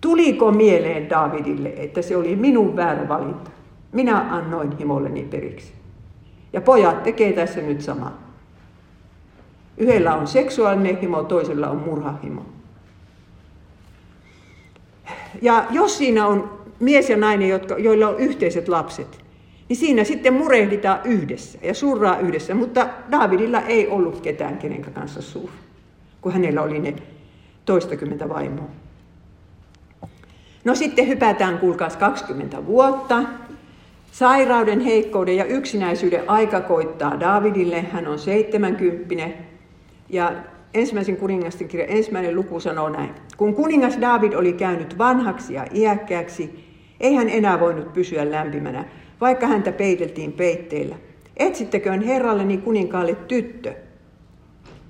Tuliko mieleen Davidille, että se oli minun väärä valinta? Minä annoin himolleni periksi. Ja pojat tekee tässä nyt sama. Yhdellä on seksuaalinen himo, toisella on murhahimo. Ja jos siinä on mies ja nainen, jotka, joilla on yhteiset lapset, niin siinä sitten murehditaan yhdessä ja surraa yhdessä. Mutta Davidilla ei ollut ketään, kenen kanssa suur, kun hänellä oli ne toistakymmentä vaimoa. No sitten hypätään, kuulkaas, 20 vuotta. Sairauden, heikkouden ja yksinäisyyden aika koittaa Davidille. Hän on 70 ja ensimmäisen kuningasten kirjan ensimmäinen luku sanoo näin. Kun kuningas David oli käynyt vanhaksi ja iäkkääksi, ei hän enää voinut pysyä lämpimänä, vaikka häntä peiteltiin peitteillä. Etsitteköön herralleni kuninkaalle tyttö,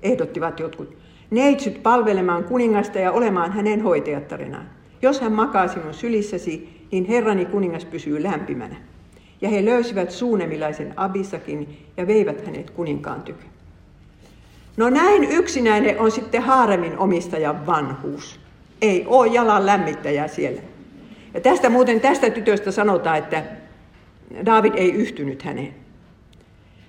ehdottivat jotkut. Neitsyt palvelemaan kuningasta ja olemaan hänen hoitajattarenaan. Jos hän makaa sinun sylissäsi, niin herrani kuningas pysyy lämpimänä. Ja he löysivät suunemilaisen Abisakin ja veivät hänet kuninkaan tykö. No näin yksinäinen on sitten haaremin omistajan vanhuus. Ei ole jalan lämmittäjää siellä. Ja tästä muuten tästä tytöstä sanotaan, että David ei yhtynyt häneen.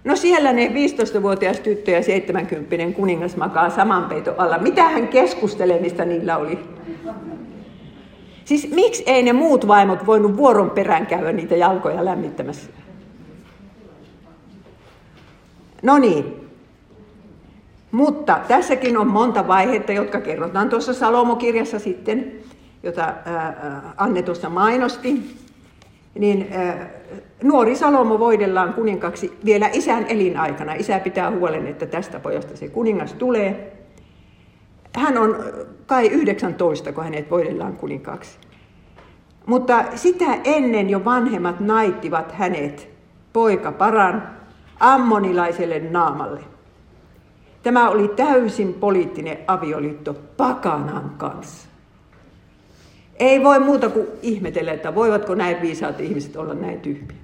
No siellä ne 15-vuotias tyttö ja 70 kuningas makaa saman peiton alla. Mitähän keskustelemista niillä oli? Siis miksi ei ne muut vaimot voinut vuoron perään käydä niitä jalkoja lämmittämässä? No niin, mutta tässäkin on monta vaihetta, jotka kerrotaan tuossa Salomokirjassa sitten, jota Anne tuossa mainosti. Niin nuori Salomo voidellaan kuninkaksi vielä isän elinaikana. Isä pitää huolen, että tästä pojasta se kuningas tulee. Hän on kai 19, kun hänet voidellaan kuninkaaksi. Mutta sitä ennen jo vanhemmat naittivat hänet poika paran ammonilaiselle naamalle. Tämä oli täysin poliittinen avioliitto pakanan kanssa. Ei voi muuta kuin ihmetellä, että voivatko näin viisaat ihmiset olla näin tyhmiä.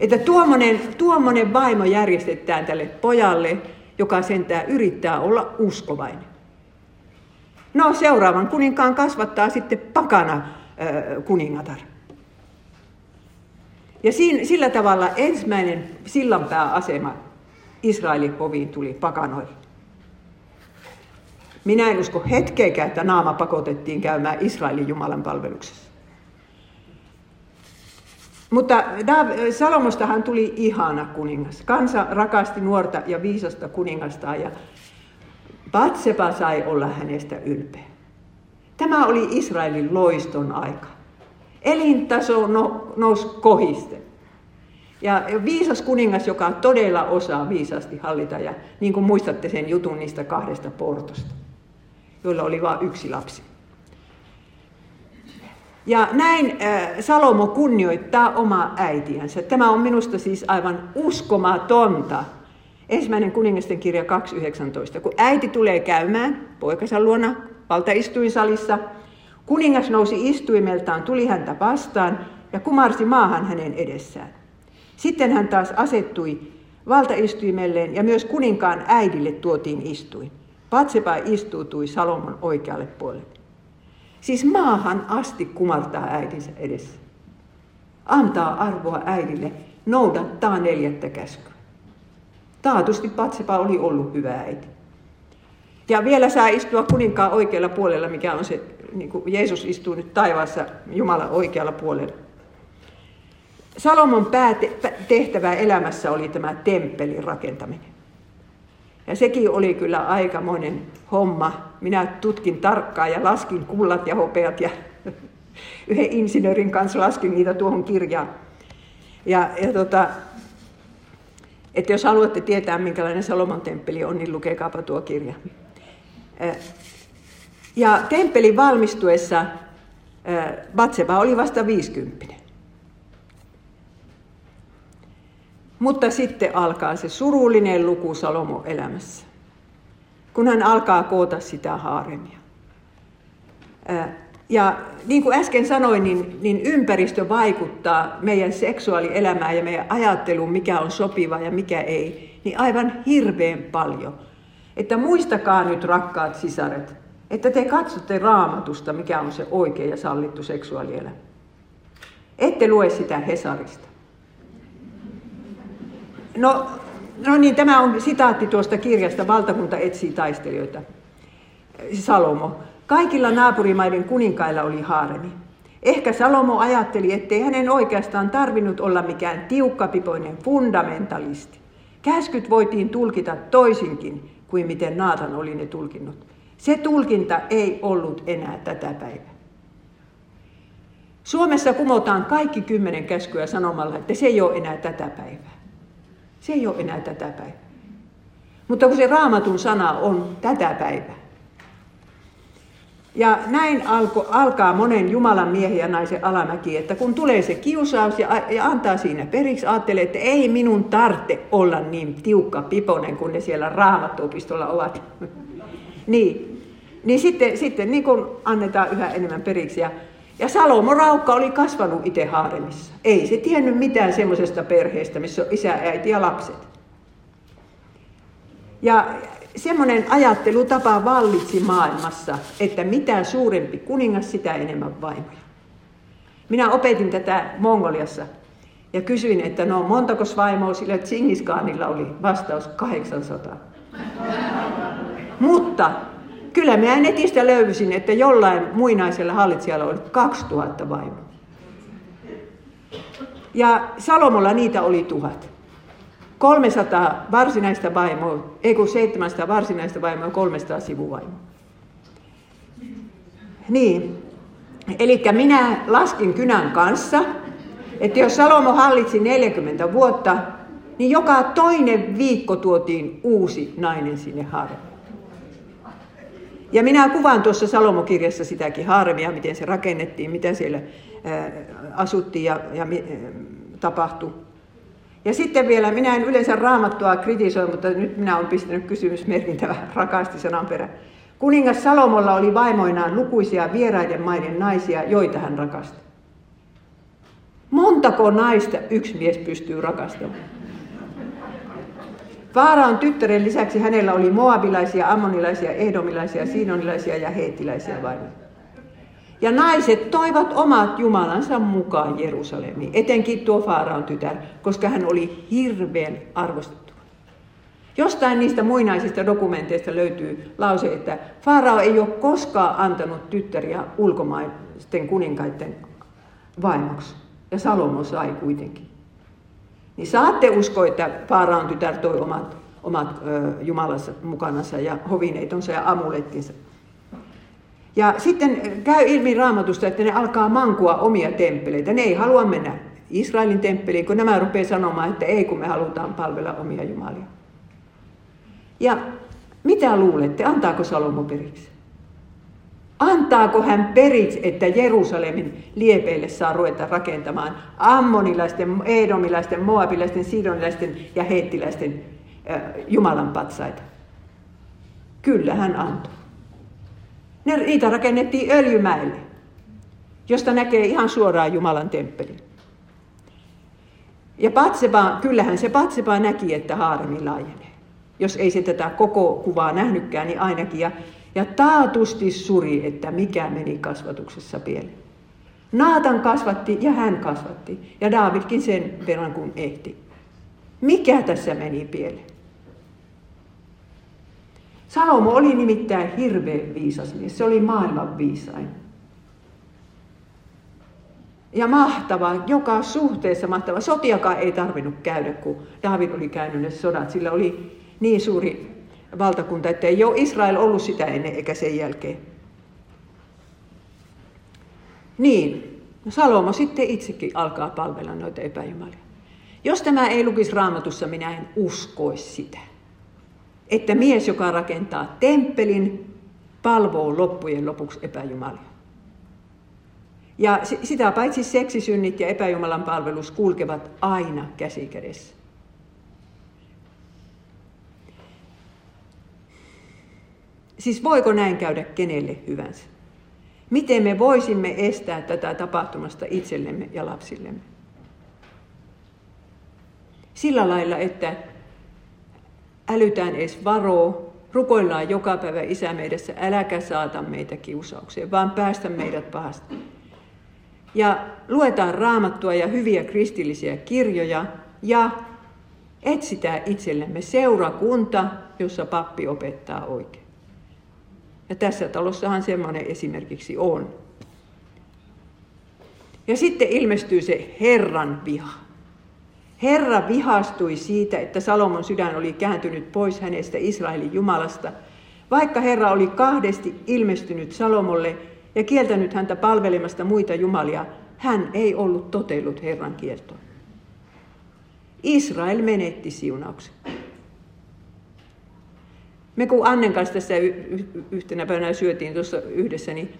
Että tuommoinen, tuommoinen vaimo järjestetään tälle pojalle, joka sentään yrittää olla uskovainen. No seuraavan kuninkaan kasvattaa sitten pakana kuningatar. Ja siinä, sillä tavalla ensimmäinen sillanpääasema Israelin hoviin tuli pakanoille. Minä en usko hetkeäkään, että naama pakotettiin käymään Israelin Jumalan palveluksessa. Mutta Salomostahan tuli ihana kuningas. Kansa rakasti nuorta ja viisasta kuningasta ja Batseba sai olla hänestä ylpeä. Tämä oli Israelin loiston aika. Elintaso no, nousi kohiste. Ja viisas kuningas, joka todella osaa viisasti hallita, ja niin kuin muistatte sen jutun niistä kahdesta portosta, joilla oli vain yksi lapsi. Ja näin äh, Salomo kunnioittaa omaa äitiänsä. Tämä on minusta siis aivan uskomatonta. Ensimmäinen kuningasten kirja 2.19. Kun äiti tulee käymään poikansa luona valtaistuinsalissa, kuningas nousi istuimeltaan, tuli häntä vastaan ja kumarsi maahan hänen edessään. Sitten hän taas asettui valtaistuimelleen ja myös kuninkaan äidille tuotiin istuin. Patsepa istuutui Salomon oikealle puolelle. Siis maahan asti kumartaa äitinsä edessä. Antaa arvoa äidille, noudattaa neljättä käskyä. Taatusti Patsepa oli ollut hyvä äiti. Ja vielä saa istua kuninkaan oikealla puolella, mikä on se, niin kuin Jeesus istuu nyt taivaassa Jumalan oikealla puolella. Salomon päätehtävä elämässä oli tämä temppelin rakentaminen. Ja sekin oli kyllä aikamoinen homma. Minä tutkin tarkkaan ja laskin kullat ja hopeat ja *laughs* yhden insinöörin kanssa laskin niitä tuohon kirjaan. Ja, ja tota, että jos haluatte tietää, minkälainen Salomon temppeli on, niin lukekaapa tuo kirja. Ja temppelin valmistuessa Batseba oli vasta 50. Mutta sitten alkaa se surullinen luku Salomo elämässä, kun hän alkaa koota sitä haaremia. Ja niin kuin äsken sanoin, niin, niin ympäristö vaikuttaa meidän seksuaalielämään ja meidän ajatteluun, mikä on sopiva ja mikä ei, niin aivan hirveän paljon. Että muistakaa nyt, rakkaat sisaret, että te katsotte raamatusta, mikä on se oikea ja sallittu seksuaalielämä. Ette lue sitä Hesarista. No, no niin, tämä on sitaatti tuosta kirjasta Valtakunta etsii taistelijoita. Salomo. Kaikilla naapurimaiden kuninkailla oli haaremi. Ehkä Salomo ajatteli, ettei hänen oikeastaan tarvinnut olla mikään tiukkapipoinen fundamentalisti. Käskyt voitiin tulkita toisinkin kuin miten Naatan oli ne tulkinnut. Se tulkinta ei ollut enää tätä päivää. Suomessa kumotaan kaikki kymmenen käskyä sanomalla, että se ei ole enää tätä päivää. Se ei ole enää tätä päivää. Mutta kun se raamatun sana on tätä päivää. Ja näin alko, alkaa monen Jumalan miehen ja naisen alamäki, että kun tulee se kiusaus ja, ja antaa siinä periksi, ajattelee, että ei minun tarvitse olla niin tiukka piponen kuin ne siellä raamattuopistolla ovat. *laughs* niin, niin sitten, sitten niin kun annetaan yhä enemmän periksi. Ja ja Salomo Raukka oli kasvanut itse haaremissa. Ei se tiennyt mitään semmoisesta perheestä, missä on isä, äiti ja lapset. Ja semmoinen ajattelutapa vallitsi maailmassa, että mitä suurempi kuningas, sitä enemmän vaimoja. Minä opetin tätä Mongoliassa ja kysyin, että no montako vaimoa sillä Tsingiskaanilla oli. Vastaus 800. Mutta Kyllä minä netistä löysin, että jollain muinaisella hallitsijalla oli 2000 vaimoa. Ja Salomolla niitä oli tuhat. 300 varsinaista vaimoa, ei kun 700 varsinaista vaimoa ja 300 sivuvaimoa. Niin, eli minä laskin kynän kanssa, että jos Salomo hallitsi 40 vuotta, niin joka toinen viikko tuotiin uusi nainen sinne harvaan. Ja minä kuvaan tuossa Salomokirjassa sitäkin haaremia, miten se rakennettiin, mitä siellä asuttiin ja, ja tapahtui. Ja sitten vielä, minä en yleensä raamattua kritisoi, mutta nyt minä olen pistänyt kysymysmerkin tämä *laughs* rakasti sanan perä. Kuningas Salomolla oli vaimoinaan lukuisia vieraiden maiden naisia, joita hän rakasti. Montako naista yksi mies pystyy rakastamaan? Faaraon tyttären lisäksi hänellä oli moabilaisia, ammonilaisia, ehdomilaisia, siinonilaisia ja heettiläisiä vaimoja. Ja naiset toivat omat jumalansa mukaan Jerusalemiin, etenkin tuo Faaraon tytär, koska hän oli hirveän arvostettu. Jostain niistä muinaisista dokumenteista löytyy lause, että Faarao ei ole koskaan antanut tyttäriä ulkomaisten kuninkaiden vaimoksi. Ja Salomo sai kuitenkin. Niin saatte uskoa, että Faaraan tytär toi omat, omat ö, jumalansa mukanansa ja hovineitonsa ja amulettinsa. Ja sitten käy ilmi raamatusta, että ne alkaa mankua omia temppeleitä. Ne ei halua mennä Israelin temppeliin, kun nämä rupeaa sanomaan, että ei kun me halutaan palvella omia jumalia. Ja mitä luulette, antaako Salomo periksi? Antaako hän periksi, että Jerusalemin liepeille saa ruveta rakentamaan ammonilaisten, edomilaisten, moabilaisten, sidonilaisten ja heittiläisten äh, Jumalan patsaita? Kyllä hän antoi. Ne, niitä rakennettiin öljymäelle, josta näkee ihan suoraan Jumalan temppelin. Ja Patseba, kyllähän se Patseba näki, että haaremi laajenee. Jos ei se tätä koko kuvaa nähnytkään, niin ainakin. Ja, ja taatusti suri, että mikä meni kasvatuksessa pieleen. Naatan kasvatti ja hän kasvatti. Ja Davidkin sen verran kuin ehti. Mikä tässä meni pieleen? Salomo oli nimittäin hirveän viisas mies. Se oli maailman viisain. Ja mahtava, joka suhteessa mahtava. Sotiakaan ei tarvinnut käydä, kun David oli käynyt ne sodat. Sillä oli niin suuri valtakunta, että ei ole Israel ollut sitä ennen eikä sen jälkeen. Niin, no Salomo sitten itsekin alkaa palvella noita epäjumalia. Jos tämä ei lukisi raamatussa, minä en uskoisi sitä. Että mies, joka rakentaa temppelin, palvoo loppujen lopuksi epäjumalia. Ja sitä paitsi seksisynnit ja epäjumalan palvelus kulkevat aina käsi kädessä. Siis voiko näin käydä kenelle hyvänsä? Miten me voisimme estää tätä tapahtumasta itsellemme ja lapsillemme? Sillä lailla, että älytään edes varoo, rukoillaan joka päivä Isä meidässä, äläkä saata meitä kiusaukseen, vaan päästä meidät pahasta. Ja luetaan raamattua ja hyviä kristillisiä kirjoja ja etsitään itsellemme seurakunta, jossa pappi opettaa oikein. Ja tässä talossahan semmoinen esimerkiksi on. Ja sitten ilmestyy se Herran viha. Herra vihastui siitä, että Salomon sydän oli kääntynyt pois hänestä Israelin Jumalasta, vaikka Herra oli kahdesti ilmestynyt Salomolle ja kieltänyt häntä palvelemasta muita jumalia, hän ei ollut totellut Herran kieltoa. Israel menetti siunauksen. Me kun Annen kanssa tässä yhtenä päivänä syötiin tuossa yhdessä, niin,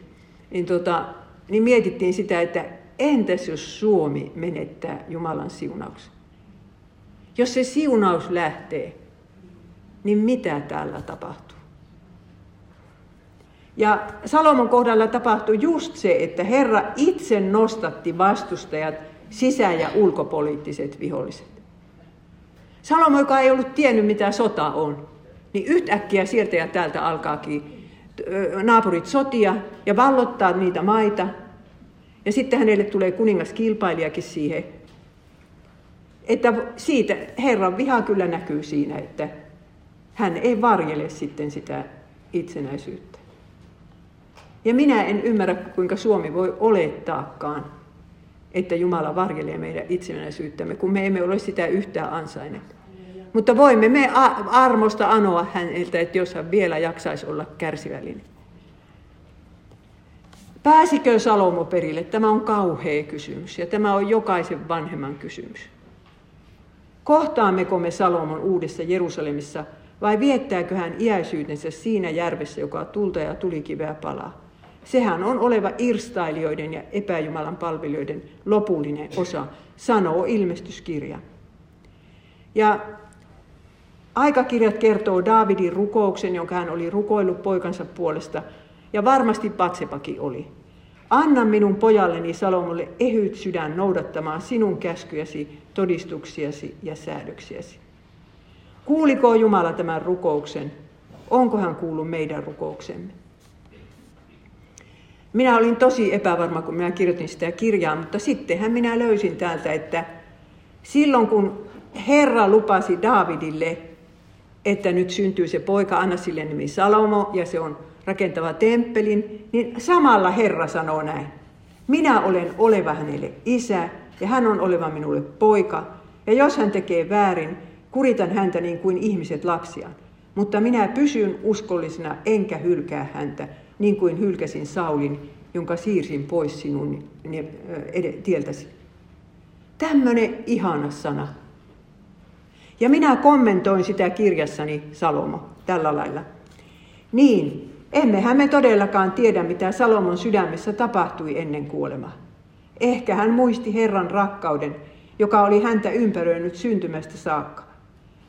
niin, tota, niin mietittiin sitä, että entäs jos Suomi menettää Jumalan siunauksen? Jos se siunaus lähtee, niin mitä täällä tapahtuu? Ja Salomon kohdalla tapahtui just se, että Herra itse nostatti vastustajat sisä- ja ulkopoliittiset viholliset. Salomo, joka ei ollut tiennyt, mitä sota on, niin yhtäkkiä sieltä ja täältä alkaakin naapurit sotia ja vallottaa niitä maita. Ja sitten hänelle tulee kuningaskilpailijakin siihen. Että siitä Herran viha kyllä näkyy siinä, että hän ei varjele sitten sitä itsenäisyyttä. Ja minä en ymmärrä, kuinka Suomi voi olettaakaan, että Jumala varjelee meidän itsenäisyyttämme, kun me emme ole sitä yhtään ansainneet. Mutta voimme me armosta anoa häneltä, että jos hän vielä jaksaisi olla kärsivällinen. Pääsikö Salomo perille? Tämä on kauhea kysymys ja tämä on jokaisen vanhemman kysymys. Kohtaammeko me Salomon uudessa Jerusalemissa vai viettääkö hän iäisyytensä siinä järvessä, joka tulta ja tulikiveä palaa? Sehän on oleva irstailijoiden ja epäjumalan palvelijoiden lopullinen osa, sanoo ilmestyskirja. Ja Aikakirjat kertoo Daavidin rukouksen, jonka hän oli rukoillut poikansa puolesta, ja varmasti Patsepakin oli. Anna minun pojalleni Salomolle ehyt sydän noudattamaan sinun käskyjäsi, todistuksiasi ja säädöksiäsi. Kuuliko Jumala tämän rukouksen? Onko hän kuullut meidän rukouksemme? Minä olin tosi epävarma, kun minä kirjoitin sitä kirjaa, mutta sittenhän minä löysin täältä, että silloin kun Herra lupasi Daavidille että nyt syntyy se poika, anna sille nimi Salomo, ja se on rakentava temppelin, niin samalla Herra sanoo näin. Minä olen oleva hänelle isä, ja hän on oleva minulle poika, ja jos hän tekee väärin, kuritan häntä niin kuin ihmiset lapsiaan. Mutta minä pysyn uskollisena enkä hylkää häntä, niin kuin hylkäsin Saulin, jonka siirsin pois sinun tieltäsi. Tämmöinen ihana sana. Ja minä kommentoin sitä kirjassani, Salomo, tällä lailla. Niin, emmehän me todellakaan tiedä, mitä Salomon sydämessä tapahtui ennen kuolemaa. Ehkä hän muisti Herran rakkauden, joka oli häntä ympäröinyt syntymästä saakka.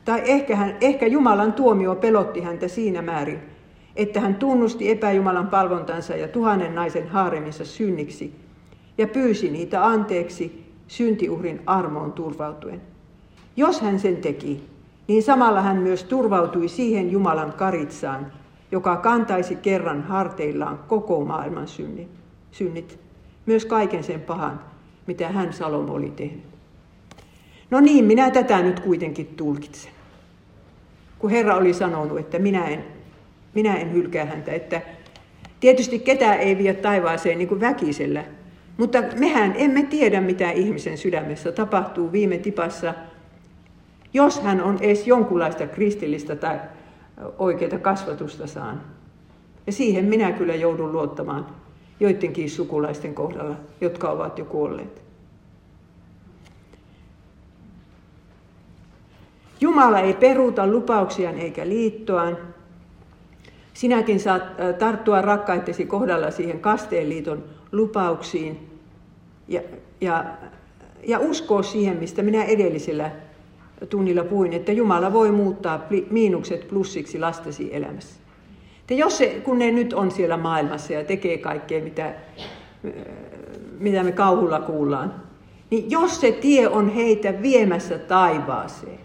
Tai ehkä, hän, ehkä Jumalan tuomio pelotti häntä siinä määrin, että hän tunnusti epäjumalan palvontansa ja tuhannen naisen haareminsa synniksi ja pyysi niitä anteeksi syntiuhrin armoon turvautuen. Jos hän sen teki, niin samalla hän myös turvautui siihen Jumalan karitsaan, joka kantaisi kerran harteillaan koko maailman synnit, myös kaiken sen pahan, mitä hän Salomo oli tehnyt. No niin, minä tätä nyt kuitenkin tulkitsen. Kun Herra oli sanonut, että minä en, minä en hylkää häntä, että tietysti ketään ei vie taivaaseen niin kuin väkisellä, mutta mehän emme tiedä, mitä ihmisen sydämessä tapahtuu viime tipassa, jos hän on edes jonkunlaista kristillistä tai oikeita kasvatusta saan. Ja siihen minä kyllä joudun luottamaan joidenkin sukulaisten kohdalla, jotka ovat jo kuolleet. Jumala ei peruuta lupauksiaan eikä liittoaan. Sinäkin saat tarttua rakkaittesi kohdalla siihen kasteeliiton lupauksiin ja, ja, ja uskoa siihen, mistä minä edellisellä tunnilla puhuin, että Jumala voi muuttaa miinukset plussiksi lastesi elämässä. Että jos se, kun ne nyt on siellä maailmassa ja tekee kaikkea, mitä, mitä me kauhulla kuullaan, niin jos se tie on heitä viemässä taivaaseen,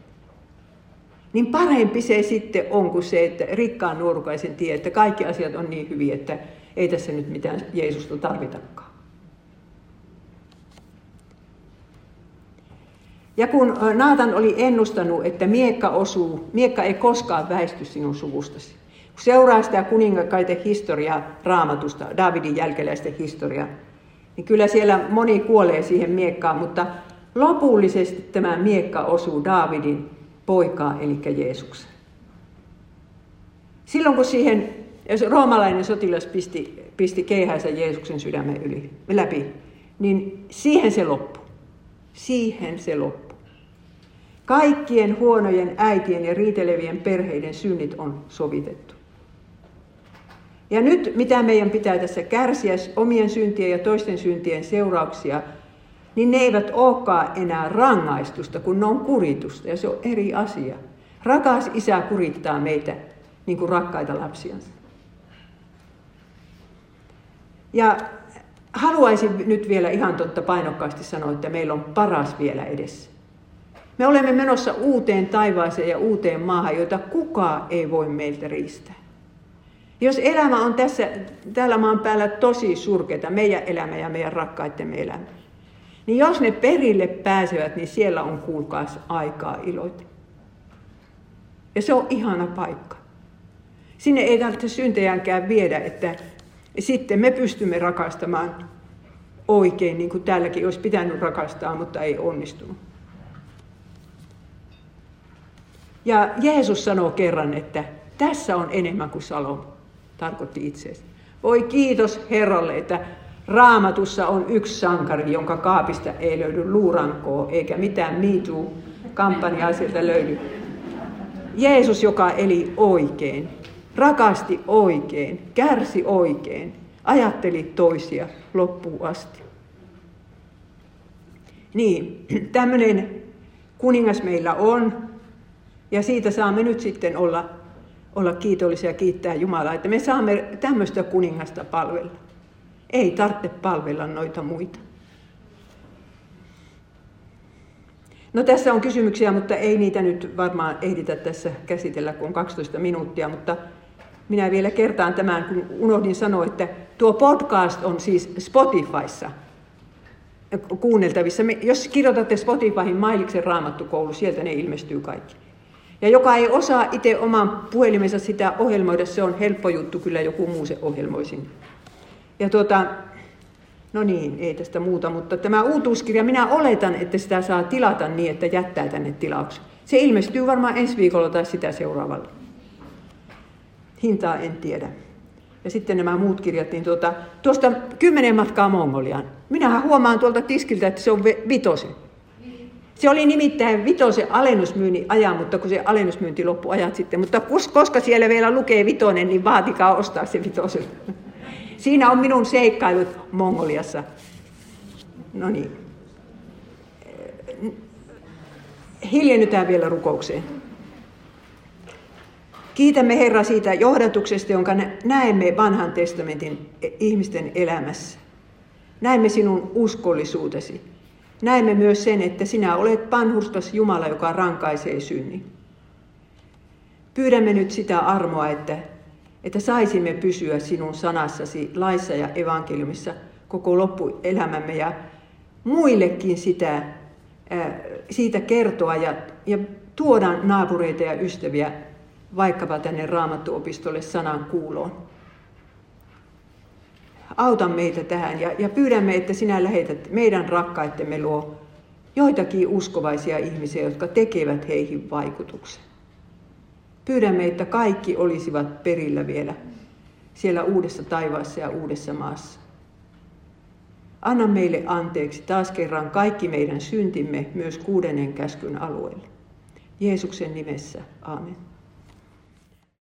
niin parempi se sitten on kuin se, että rikkaan nuorukaisen tie, että kaikki asiat on niin hyviä, että ei tässä nyt mitään Jeesusta tarvitakaan. Ja kun Naatan oli ennustanut, että miekka osuu, miekka ei koskaan väisty sinun suvustasi. Kun seuraa sitä kuningakkaiden historiaa raamatusta, Davidin jälkeläisten historiaa, niin kyllä siellä moni kuolee siihen miekkaan, mutta lopullisesti tämä miekka osuu Davidin poikaa, eli Jeesuksen. Silloin kun siihen roomalainen sotilas pisti, pisti keihänsä Jeesuksen sydämen yli, läpi, niin siihen se loppui. Siihen se loppui. Kaikkien huonojen äitien ja riitelevien perheiden synnit on sovitettu. Ja nyt mitä meidän pitää tässä kärsiä, omien syntien ja toisten syntien seurauksia, niin ne eivät olekaan enää rangaistusta, kun ne on kuritusta, ja se on eri asia. Rakas isä kurittaa meitä niin kuin rakkaita lapsiansa. Ja haluaisin nyt vielä ihan totta painokkaasti sanoa, että meillä on paras vielä edessä. Me olemme menossa uuteen taivaaseen ja uuteen maahan, jota kukaan ei voi meiltä riistää. Jos elämä on tässä, täällä maan päällä tosi surkeata, meidän elämä ja meidän rakkaittemme elämä, niin jos ne perille pääsevät, niin siellä on kuulkaas aikaa iloita. Ja se on ihana paikka. Sinne ei tarvitse syntejäänkään viedä, että sitten me pystymme rakastamaan oikein, niin kuin täälläkin olisi pitänyt rakastaa, mutta ei onnistunut. Ja Jeesus sanoo kerran, että tässä on enemmän kuin Salomo, tarkoitti itseensä. Voi kiitos Herralle, että Raamatussa on yksi sankari, jonka kaapista ei löydy luurankoa eikä mitään MeToo-kampanjaa sieltä löydy. Jeesus, joka eli oikein, rakasti oikein, kärsi oikein, ajatteli toisia loppuun asti. Niin, *clears throat* tämmöinen kuningas meillä on, ja siitä saamme nyt sitten olla, olla kiitollisia ja kiittää Jumalaa, että me saamme tämmöistä kuningasta palvella. Ei tarvitse palvella noita muita. No tässä on kysymyksiä, mutta ei niitä nyt varmaan ehditä tässä käsitellä, kun on 12 minuuttia, mutta minä vielä kertaan tämän, kun unohdin sanoa, että tuo podcast on siis Spotifyssa kuunneltavissa. Jos kirjoitatte Spotifyhin Mailiksen raamattukoulu, sieltä ne ilmestyy kaikki. Ja joka ei osaa itse oman puhelimensa sitä ohjelmoida, se on helppo juttu, kyllä joku muu se ohjelmoisin. Ja tuota, No niin, ei tästä muuta, mutta tämä uutuuskirja, minä oletan, että sitä saa tilata niin, että jättää tänne tilauksen. Se ilmestyy varmaan ensi viikolla tai sitä seuraavalla. Hintaa en tiedä. Ja sitten nämä muut kirjat, niin tuota, tuosta kymmenen matkaa Mongoliaan. Minähän huomaan tuolta tiskiltä, että se on vitosen. Se oli nimittäin vitosen alennusmyynnin ajan, mutta kun se alennusmyynti loppui ajat sitten. Mutta koska siellä vielä lukee vitonen, niin vaatikaa ostaa se vitosen. Siinä on minun seikkailut Mongoliassa. No niin. Hiljennytään vielä rukoukseen. Kiitämme Herra siitä johdatuksesta, jonka näemme vanhan testamentin ihmisten elämässä. Näemme sinun uskollisuutesi. Näemme myös sen, että sinä olet panhustas Jumala, joka rankaisee synnin. Pyydämme nyt sitä armoa, että, että saisimme pysyä sinun sanassasi laissa ja evankeliumissa koko loppuelämämme ja muillekin sitä, siitä kertoa ja, ja tuoda naapureita ja ystäviä vaikkapa tänne raamattuopistolle sanan kuuloon. Auta meitä tähän ja, ja pyydämme, että sinä lähetät meidän rakkaittemme luo joitakin uskovaisia ihmisiä, jotka tekevät heihin vaikutuksen. Pyydämme, että kaikki olisivat perillä vielä siellä uudessa taivaassa ja uudessa maassa. Anna meille anteeksi taas kerran kaikki meidän syntimme myös kuudennen käskyn alueelle. Jeesuksen nimessä, amen.